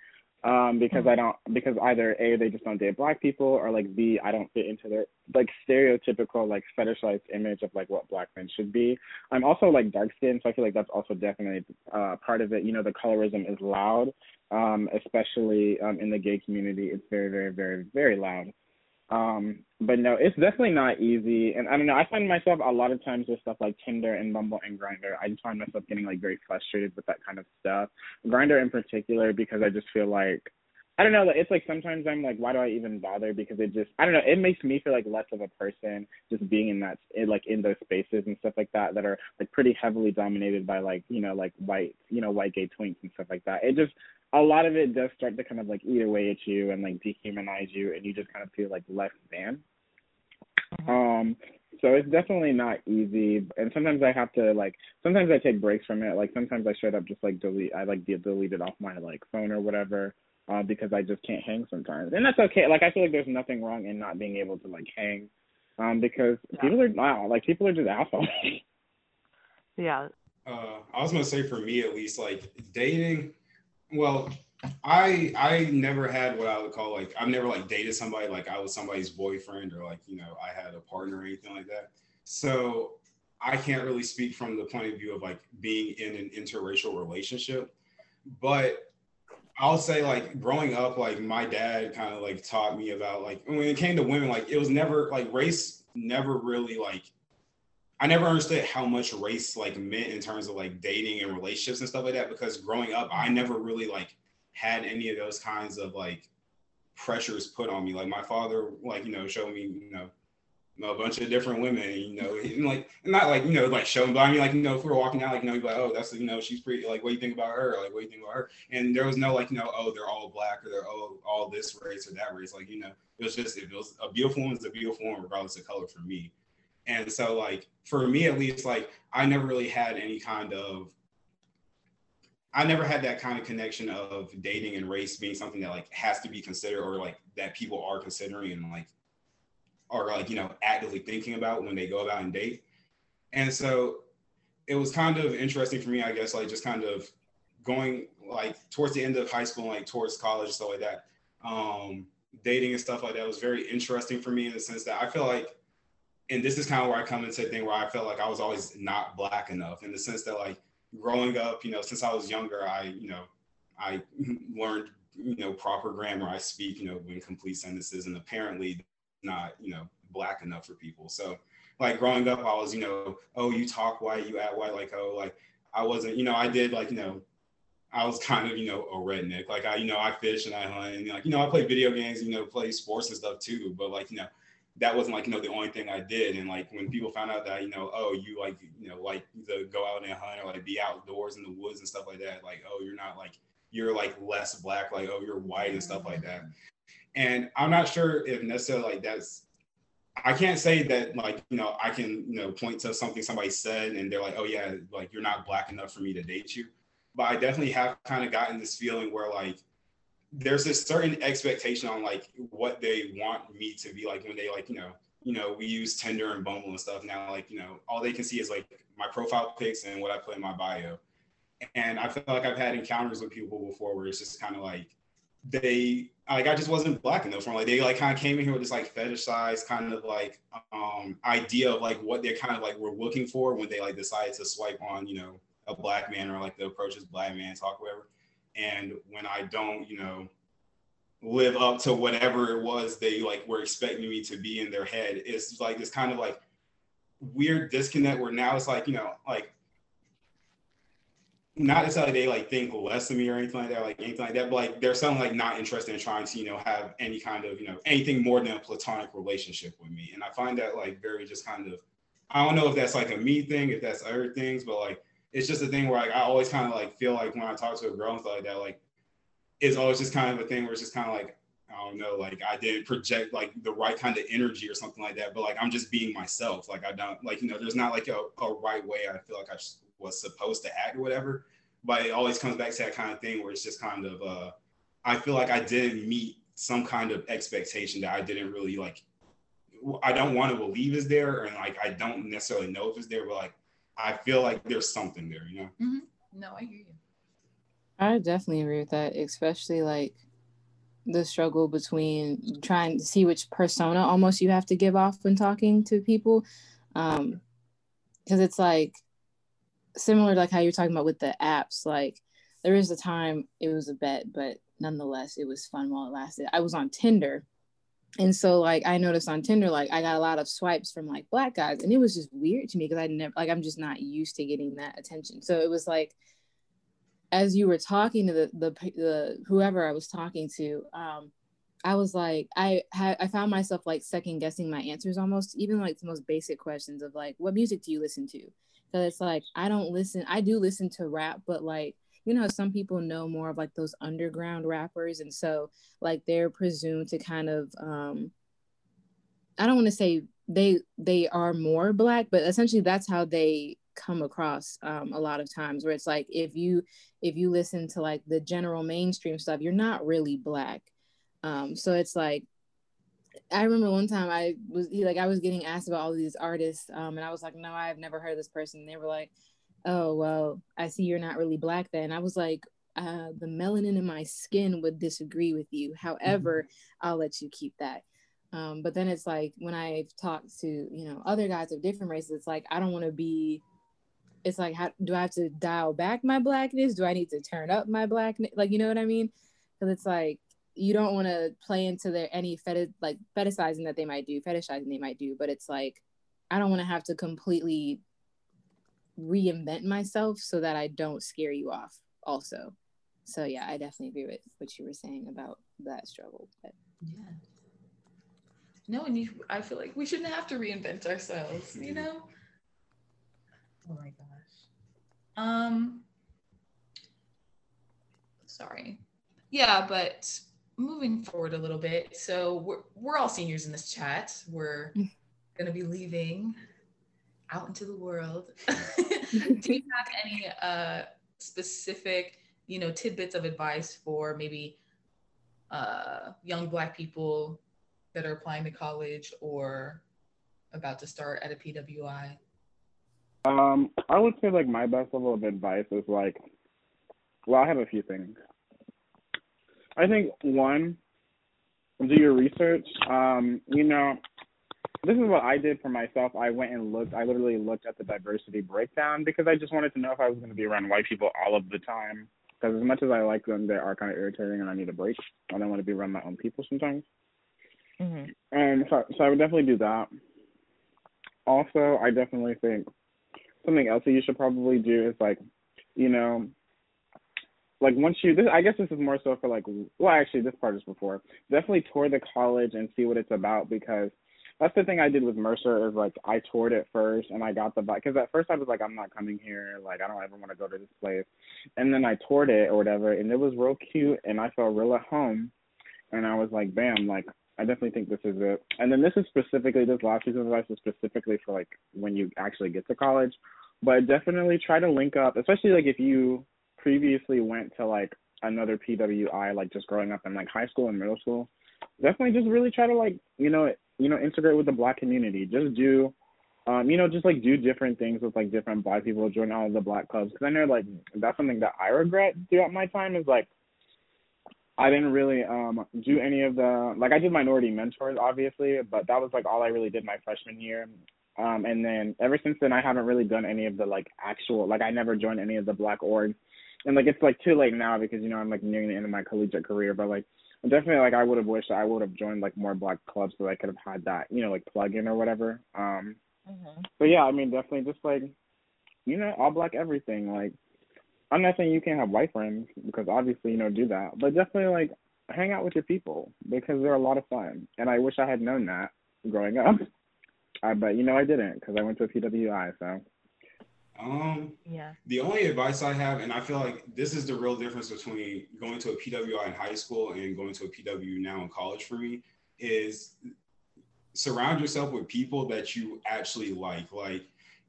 Um, because I don't because either A they just don't date black people or like B I don't fit into their like stereotypical like fetishized image of like what black men should be. I'm also like dark skinned, so I feel like that's also definitely uh part of it. You know, the colorism is loud, um, especially um in the gay community. It's very, very, very, very loud. Um, but no, it's definitely not easy. And I don't know, I find myself a lot of times with stuff like Tinder and Bumble and Grindr, I just find myself getting like very frustrated with that kind of stuff. Grindr in particular because I just feel like I don't know, it's like sometimes I'm like, why do I even bother? Because it just I don't know, it makes me feel like less of a person just being in that like in those spaces and stuff like that that are like pretty heavily dominated by like, you know, like white you know, white gay twinks and stuff like that. It just a lot of it does start to kind of like eat away at you and like dehumanize you and you just kind of feel like less than. Um so it's definitely not easy and sometimes I have to like sometimes I take breaks from it. Like sometimes I straight up just like delete I like de- delete it off my like phone or whatever. Uh, because I just can't hang sometimes. And that's okay. Like I feel like there's nothing wrong in not being able to like hang. Um, because Yeah. people are wow, like people are just assholes. Yeah. Uh, I was gonna say for me at least, like dating. Well, I I never had what I would call like I've never like dated somebody like I was somebody's boyfriend or like you know I had a partner or anything like that. So I can't really speak from the point of view of like being in an interracial relationship, but I'll say like growing up, like my dad kind of like taught me about like when it came to women, like it was never like race never really like I never understood how much race like meant in terms of like dating and relationships and stuff like that because growing up I never really like had any of those kinds of like pressures put on me. Like my father like you know showed me you know a bunch of different women, you know, and like not like you know like showing, but I mean like you know if we were walking out like you know like oh that's you know she's pretty like what do you think about her? Like what do you think about her? And there was no like you know oh they're all black or they're all all this race or that race. Like you know it was just if it was a beautiful woman is a beautiful woman regardless of color for me and so like for me at least like I never really had any kind of I never had that kind of connection of dating and race being something that like has to be considered or like that people are considering and like are like you know actively thinking about when they go about and date. And so it was kind of interesting for me i guess like just kind of going like towards the end of high school and like towards college stuff like that um dating and stuff like that was very interesting for me in the sense that i feel like and this is kind of where i come into a thing where i felt like i was always not black enough in the sense that like growing up you know since i was younger i you know i learned you know proper grammar i speak you know in complete sentences and apparently not you know black enough for people so like growing up i was you know oh you talk white you act white like oh like i wasn't you know i did like you know i was kind of you know a redneck like i you know i fish and i hunt and like you know i play video games you know play sports and stuff too but like you know that wasn't like you know the only thing i did. And like when people found out that you know oh you like you know like to go out and hunt or like be outdoors in the woods and stuff like that like oh you're not like you're like less black like oh you're white and stuff like that. And I'm not sure if necessarily like that's I can't say that like you know I can you know point to something somebody said and they're like oh yeah like you're not black enough for me to date you. But I definitely have kind of gotten this feeling where like there's this certain expectation on like what they want me to be like when they like you know you know, we use Tinder and Bumble and stuff now. Like, you know, all they can see is like my profile pics and what I put in my bio. And I feel like I've had encounters with people before where it's just kind of like they like I just wasn't black enough for them. Like they like kind of came in here with this like fetishized kind of like um idea of like what they're kind of like were looking for when they like decided to swipe on, you know, a black man or like the approach this black man talk whatever. And when I don't, you know, live up to whatever it was they like were expecting me to be in their head, it's like this kind of like weird disconnect where now it's like, you know, like not necessarily they like think less of me or anything like that, like anything like that, but like they're something like not interested in trying to, you know, have any kind of, you know, anything more than a platonic relationship with me. And I find that like very just kind of, I don't know if that's like a me thing, if that's other things, but like it's just a thing where like I always kind of like feel like when I talk to a girl and stuff like that, like it's always just kind of a thing where it's just kind of like I don't know, like I didn't project like the right kind of energy or something like that, but like I'm just being myself. Like I don't like you know, there's not like a, a right way I feel like I was supposed to act or whatever. But it always comes back to that kind of thing where it's just kind of uh I feel like I didn't meet some kind of expectation that I didn't really like I don't want to believe is there and like I don't necessarily know if it's there, but like I feel like there's something there, you know? Mm-hmm. No, I hear you. I definitely agree with that, especially like the struggle between trying to see which persona almost you have to give off when talking to people. Um, because it's like similar to like how you're talking about with the apps, like there is a time it was a bet, but nonetheless it was fun while it lasted. I was on Tinder and so like I noticed on Tinder, like I got a lot of swipes from like black guys, and it was just weird to me because I never like I'm just not used to getting that attention. So it was like as you were talking to the the, the whoever I was talking to, um, I was like I had I found myself like second guessing my answers almost, even like the most basic questions of like what music do you listen to? Because it's like I don't listen. I do listen to rap, but like you know some people know more of like those underground rappers and so like they're presumed to kind of um i don't want to say they they are more black but essentially that's how they come across um, a lot of times where it's like if you if you listen to like the general mainstream stuff you're not really black um, so it's like I remember one time I was he, like I was getting asked about all these artists, um, and I was like, no, I've never heard this person. And they were like, oh well i see you're not really black then. I was like uh, the melanin in my skin would disagree with you. However mm-hmm. i'll let you keep that. Um, but then it's like when i've talked to you know other guys of different races it's like i don't want to be it's like how do i have to dial back my blackness? Do i need to turn up my blackness? Like you know what i mean? Because it's like you don't want to play into their any fetish like fetishizing that they might do fetishizing they might do. But it's like i don't want to have to completely reinvent myself so that I don't scare you off also. So yeah, I definitely agree with what you were saying about that struggle. But yeah. No, and you, I feel like we shouldn't have to reinvent ourselves, you know? Oh my gosh. Um sorry. Yeah, but moving forward a little bit. So we're we're all seniors in this chat. We're gonna be leaving out into the world. Do you have any uh, specific, you know, tidbits of advice for maybe uh, young Black people that are applying to college or about to start at a PWI? Um, I would say like my best level of advice is like, well, I have a few things. I think one, do your research. Um, you know, this is what I did for myself. I went and looked. I literally looked at the diversity breakdown because I just wanted to know if I was going to be around white people all of the time. Because as much as I like them, they are kind of irritating, and I need a break. I don't want to be around my own people sometimes. Mm-hmm. Um, so, so I would definitely do that. Also, I definitely think something else that you should probably do is like, you know, like once you this I guess this is more so for like well actually this part is before. Definitely tour the college and see what it's about because that's the thing I did with Mercer is like I toured it first and I got the vibe because at first I was like I'm not coming here like I don't ever want to go to this place, and then I toured it or whatever and it was real cute and I felt real at home, and I was like bam like I definitely think this is it. And then this is specifically this last piece of advice is specifically for like when you actually get to college, but definitely try to link up especially like if you previously went to like another PWI like just growing up in like high school and middle school definitely just really try to like you know you know, integrate with the black community. Just do, um, you know, just like do different things with like different black people, join all of the black clubs. Because I know like that's something that I regret throughout my time is like I didn't really um do any of the like I did minority mentors obviously, but that was like all I really did my freshman year. Um and then ever since then I haven't really done any of the like actual like I never joined any of the black orgs. And like it's like too late now because you know I'm like nearing the end of my collegiate career, but like definitely like I would have wished I would have joined like more black clubs so I could have had that, you know, like plug in or whatever. Um mm-hmm. but yeah, I mean definitely just like you know, all black everything. Like I'm not saying you can't have white friends because obviously you know do that, but definitely like hang out with your people because they're a lot of fun. And I wish I had known that growing up. Uh, but you know I didn't because I went to a PWI. So. Um. Yeah. The only advice I have, and I feel like this is the real difference between going to a PWI in high school and going to a PW now in college for me, is surround yourself with people that you actually like. Like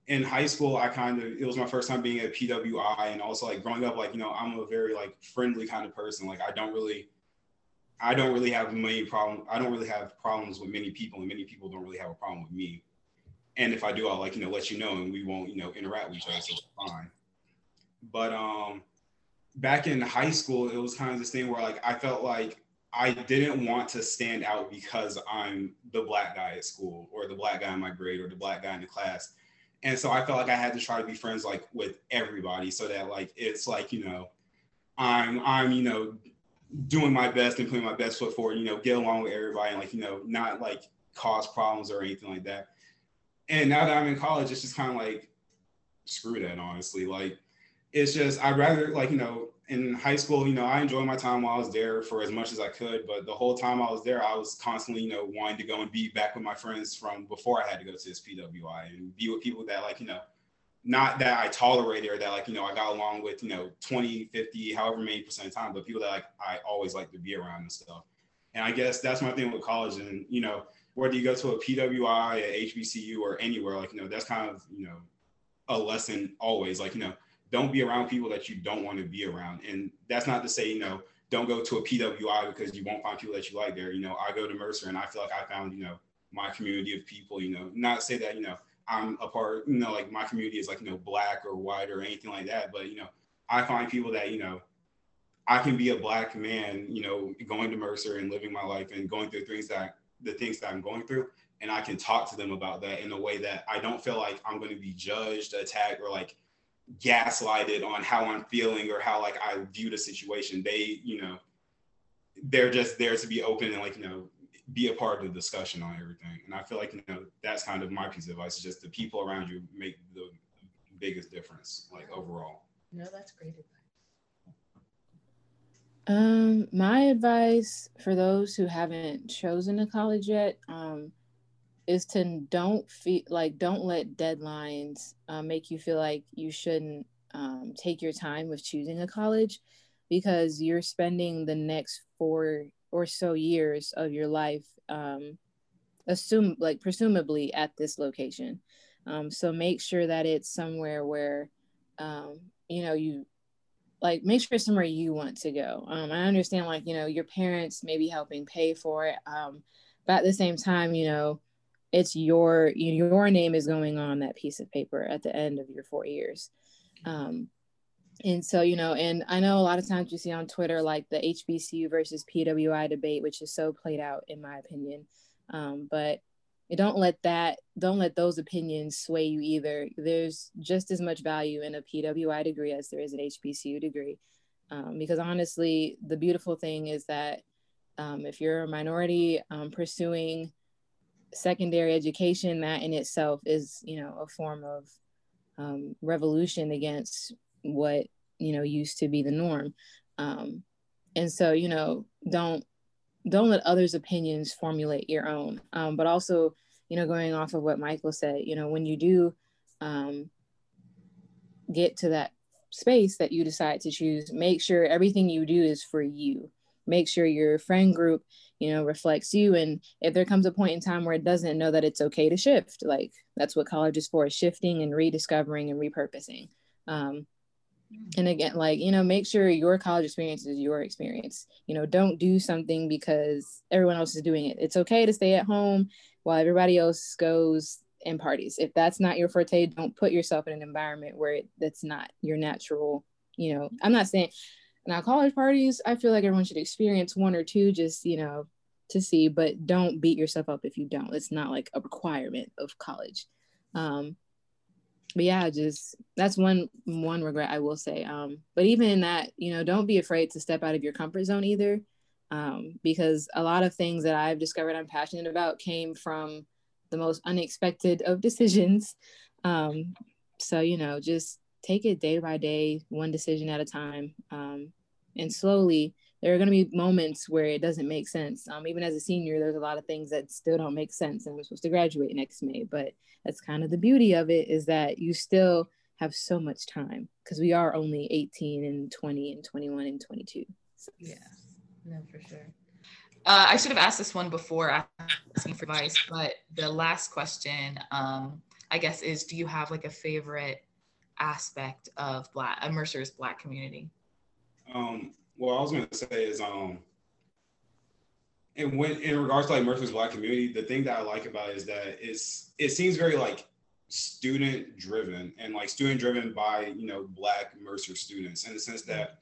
in high school, I kind of it was my first time being at PWI, and also like growing up, like you know, I'm a very like friendly kind of person. Like I don't really, I don't really have many problems. I don't really have problems with many people, and many people don't really have a problem with me. And if I do, I'll like you know let you know, and we won't you know interact with each other, so it's fine. But um, back in high school, it was kind of this thing where like I felt like I didn't want to stand out because I'm the black guy at school, or the black guy in my grade, or the black guy in the class and so I felt like I had to try to be friends like with everybody so that like it's like you know I'm I'm you know doing my best and putting my best foot forward you know get along with everybody and like you know not like cause problems or anything like that and now that I'm in college it's just kind of like screw that honestly like it's just I'd rather like you know in high school, you know, I enjoyed my time while I was there for as much as I could. But the whole time I was there, I was constantly, you know, wanting to go and be back with my friends from before I had to go to this PWI and be with people that, like, you know, not that I tolerated or that, like, you know, I got along with, you know, 20, 50, however many percent of time, but people that, like, I always like to be around and stuff. And I guess that's my thing with college. And, you know, whether you go to a PWI, a HBCU, or anywhere, like, you know, that's kind of, you know, a lesson always. Like, you know, don't be around people that you don't want to be around. And that's not to say, you know, don't go to a PWI because you won't find people that you like there. You know, I go to Mercer and I feel like I found, you know, my community of people, you know, not say that, you know, I'm a part, you know, like my community is like, you know, black or white or anything like that. But, you know, I find people that, you know, I can be a black man, you know, going to Mercer and living my life and going through things that the things that I'm going through. And I can talk to them about that in a way that I don't feel like I'm going to be judged, attacked, or like gaslighted on how I'm feeling or how like I view the situation. They, you know, they're just there to be open and like, you know, be a part of the discussion on everything. And I feel like, you know, that's kind of my piece of advice just the people around you make the biggest difference, like overall. No, that's great advice. Um, my advice for those who haven't chosen a college yet, um, is to don't feel like don't let deadlines uh, make you feel like you shouldn't um, take your time with choosing a college because you're spending the next four or so years of your life um, assume like presumably at this location. Um, so make sure that it's somewhere where um, you know you like make sure it's somewhere you want to go um, i understand like you know your parents may be helping pay for it um, but at the same time you know it's your your name is going on that piece of paper at the end of your four years um, and so you know and i know a lot of times you see on twitter like the hbcu versus pwi debate which is so played out in my opinion um, but don't let that don't let those opinions sway you either. There's just as much value in a pwi degree as there is an hbcu degree. Um, because honestly the beautiful thing is that um, if you're a minority um, pursuing secondary education that in itself is you know a form of um, revolution against what you know used to be the norm. Um, and so you know don't don't let others opinions formulate your own. Um, but also you know going off of what michael said you know when you do um, get to that space that you decide to choose make sure everything you do is for you. Make sure your friend group you know reflects you. And if there comes a point in time where it doesn't know that it's okay to shift. Like that's what college is for is shifting and rediscovering and repurposing. Um, and again like you know make sure your college experience is your experience you know don't do something because everyone else is doing it it's okay to stay at home while everybody else goes and parties. If that's not your forte, don't put yourself in an environment where it, that's not your natural. You know, I'm not saying now college parties. I feel like everyone should experience one or two, just you know, to see. But don't beat yourself up if you don't. It's not like a requirement of college. Um, but yeah, just that's one one regret I will say. Um, but even in that, you know, don't be afraid to step out of your comfort zone either, um, because a lot of things that I've discovered I'm passionate about came from the most unexpected of decisions. Um, so you know, just take it day by day, one decision at a time, um, and slowly. There are going to be moments where it doesn't make sense. Um, even as a senior, there's a lot of things that still don't make sense, and I'm supposed to graduate next May. But that's kind of the beauty of it is that you still have so much time because we are only 18 and 20 and 21 and 22. So. Yeah, no, for sure. Uh, I should have asked this one before asking for advice, but the last question, um, I guess, is do you have like a favorite aspect of Black a Mercer's Black community? Um, well, I was going to say is, um, and when in regards to like Mercer's Black community, the thing that I like about it is that it's it seems very like student driven and like student driven by you know Black Mercer students in the sense that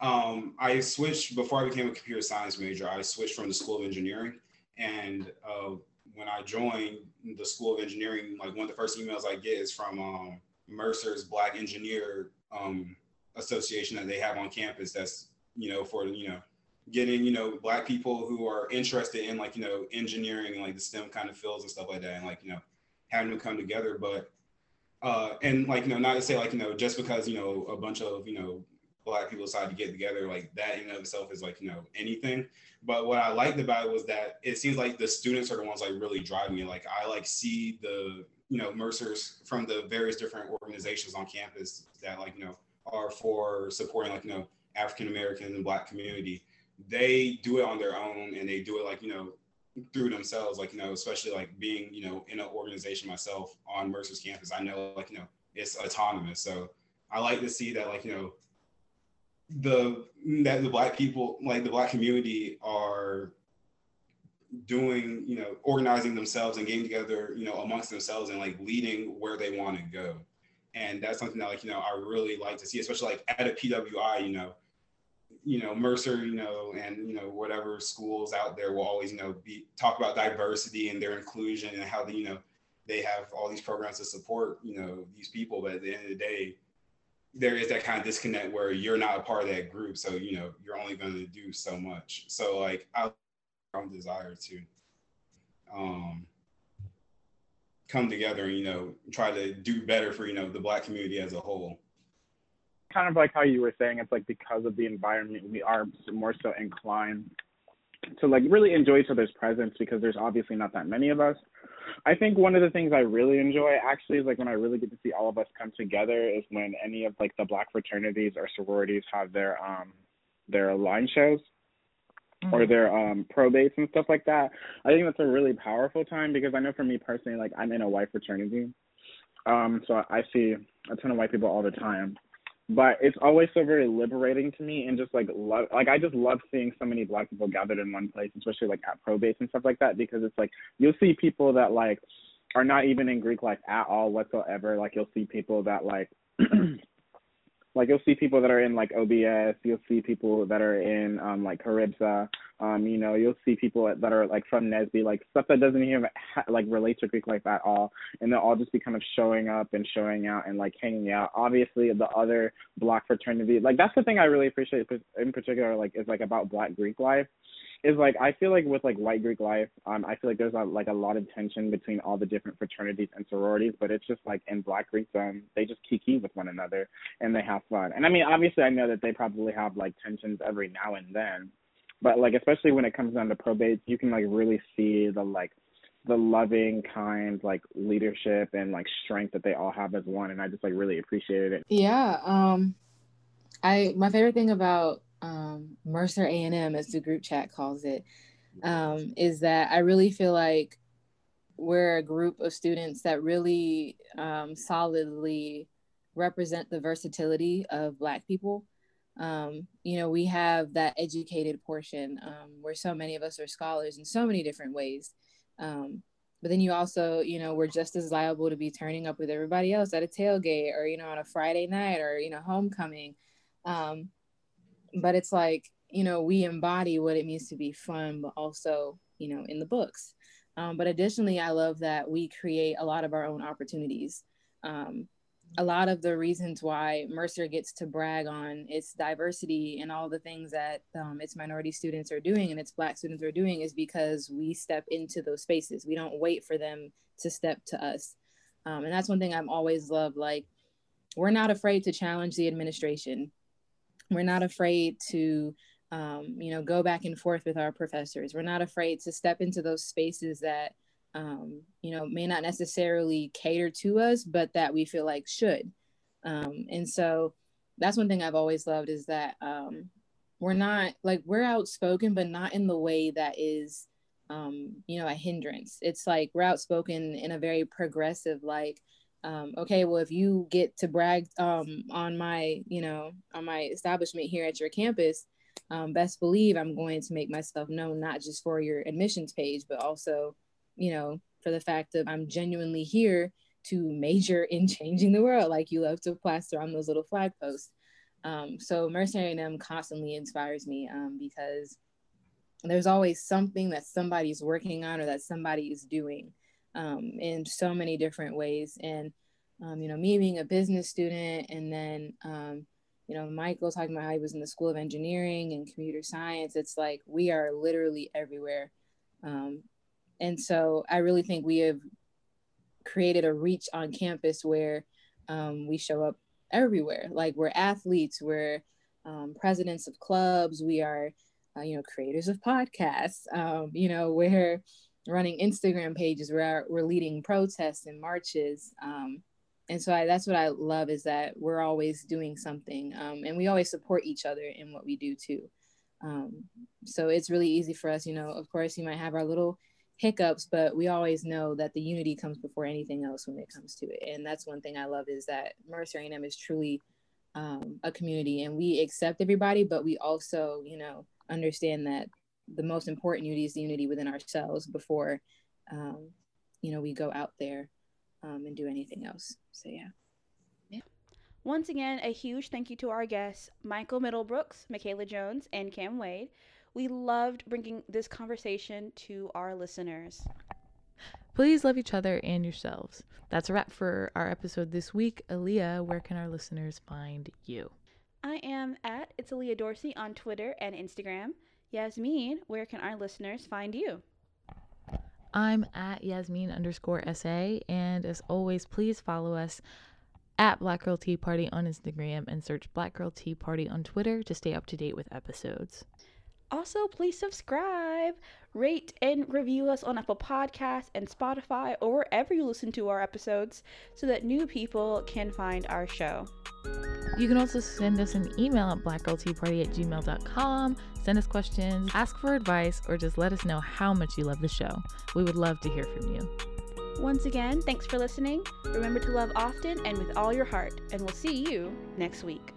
um, I switched before I became a computer science major. I switched from the School of Engineering, and uh, when I joined the School of Engineering, like one of the first emails I get is from um, Mercer's Black Engineer um, Association that they have on campus. That's you know for you know getting you know Black people who are interested in like you know engineering and like the STEM kind of fields and stuff like that, and like you know having them come together. But uh, and like you know not to say like you know just because you know a bunch of you know black people decide to get together like that in and of itself is like you know anything but what i liked about it was that it seems like the students are the ones like really driving me like i like see the you know mercers from the various different organizations on campus that like you know are for supporting like you know african american and black community they do it on their own and they do it like you know through themselves like you know especially like being you know in an organization myself on mercer's campus i know like you know it's autonomous. So i like to see that like you know the that the black people like the black community are doing you know organizing themselves and getting together you know amongst themselves and like leading where they want to go. And that's something that like you know i really like to see especially like at a pwi you know you know mercer you know and you know whatever schools out there will always you know be talk about diversity and their inclusion and how the, you know they have all these programs to support you know these people. But at the end of the day there is that kind of disconnect where you're not a part of that group. So you know you're only going to do so much. So like i own desire to um come together and you know try to do better for you know the black community as a whole kind of like how you were saying it's like because of the environment we are more so inclined to like really enjoy each other's presence because there's obviously not that many of us I think one of the things I really enjoy actually is like when I really get to see all of us come together is when any of like the black fraternities or sororities have their um their line shows mm-hmm. or their um probates and stuff like that. I think that's a really powerful time because I know for me personally, like I'm in a white fraternity. Um, so I see a ton of white people all the time but it's always so very liberating to me and just like love like I just love seeing so many black people gathered in one place, especially like at probates and stuff like that because it's like you'll see people that like are not even in Greek life at all whatsoever. Like you'll see people that like like you'll see people that are in like OBS, you'll see people that are in um like Caribsa, um you know, you'll see people that are like from NSBE, like stuff that doesn't even ha- like relate to Greek life at all, and they'll all just be kind of showing up and showing out and like hanging out. Obviously, the other Black fraternity, like that's the thing I really appreciate in particular, like is like about Black Greek life is like I feel like with like white Greek life, um, I feel like there's like a lot of tension between all the different fraternities and sororities, but it's just like in Black Greek, um, they just kiki with one another and they have fun. And I mean, obviously, I know that they probably have like tensions every now and then, but like especially when it comes down to probates, you can like really see the like the loving kind like leadership and like strength that they all have as one and i just like really appreciated it yeah um i my favorite thing about um, Mercer A&M, as the group chat calls it, um, is that I really feel like we're a group of students that really um, solidly represent the versatility of Black people. Um, you know, we have that educated portion um, where so many of us are scholars in so many different ways. Um, but then you also, you know, we're just as liable to be turning up with everybody else at a tailgate or, you know, on a Friday night or, you know, homecoming. Um, but it's like, you know, we embody what it means to be fun, but also, you know, in the books. Um, but additionally, I love that we create a lot of our own opportunities. Um, a lot of the reasons why Mercer gets to brag on its diversity and all the things that um, its minority students are doing and its Black students are doing is because we step into those spaces. We don't wait for them to step to us. Um, and that's one thing I've always loved. Like, we're not afraid to challenge the administration. We're not afraid to, um, you know, go back and forth with our professors. We're not afraid to step into those spaces that um, you know, may not necessarily cater to us, but that we feel like should. Um, and so that's one thing I've always loved is that um, we're not like we're outspoken, but not in the way that is, um, you know, a hindrance. It's like we're outspoken in a very progressive, like, um, okay, well, if you get to brag um, on my, you know, on my establishment here at your campus, um, best believe I'm going to make myself known, not just for your admissions page, but also you know, for the fact that I'm genuinely here to major in changing the world, like you love to plaster on those little flag posts. Um, so Mercer A&M constantly inspires me um, because there's always something that somebody's working on or that somebody is doing um, in so many different ways. And, um, you know, me being a business student and then, um, you know, Michael talking about how he was in the School of Engineering and computer science, it's like we are literally everywhere. Um, and so I really think we have created a reach on campus where um, we show up everywhere. Like we're athletes, we're um, presidents of clubs, we are, uh, you know, creators of podcasts. You know, we're running Instagram pages, we're we're leading protests and marches. Um, and so I, that's what I love is that we're always doing something, um, and we always support each other in what we do too. Um, so it's really easy for us. You know, of course, you might have our little hiccups, but we always know that the unity comes before anything else when it comes to it. And that's one thing I love is that Mercer A&M is truly um, a community and we accept everybody, but we also, you know, understand that the most important unity is the unity within ourselves before, um, you know, we go out there um, and do anything else. So, yeah. Yeah. Once again, a huge thank you to our guests, Michael Middlebrooks, Michaela Jones, and Cam Wade. We loved bringing this conversation to our listeners. Please love each other and yourselves. That's a wrap for our episode this week. Aaliyah, where can our listeners find you? I am at It's Aaliyah Dorsey on Twitter and Instagram. Yasmin, where can our listeners find you? I'm at Yasmin underscore SA. And as always, please follow us at Black Girl Tea Party on Instagram and search Black Girl Tea Party on Twitter to stay up to date with episodes. Also, please subscribe, rate, and review us on Apple Podcasts and Spotify or wherever you listen to our episodes so that new people can find our show. You can also send us an email at blackgirlteaparty at gmail.com, send us questions, ask for advice, or just let us know how much you love the show. We would love to hear from you. Once again, thanks for listening. Remember to love often and with all your heart, and we'll see you next week.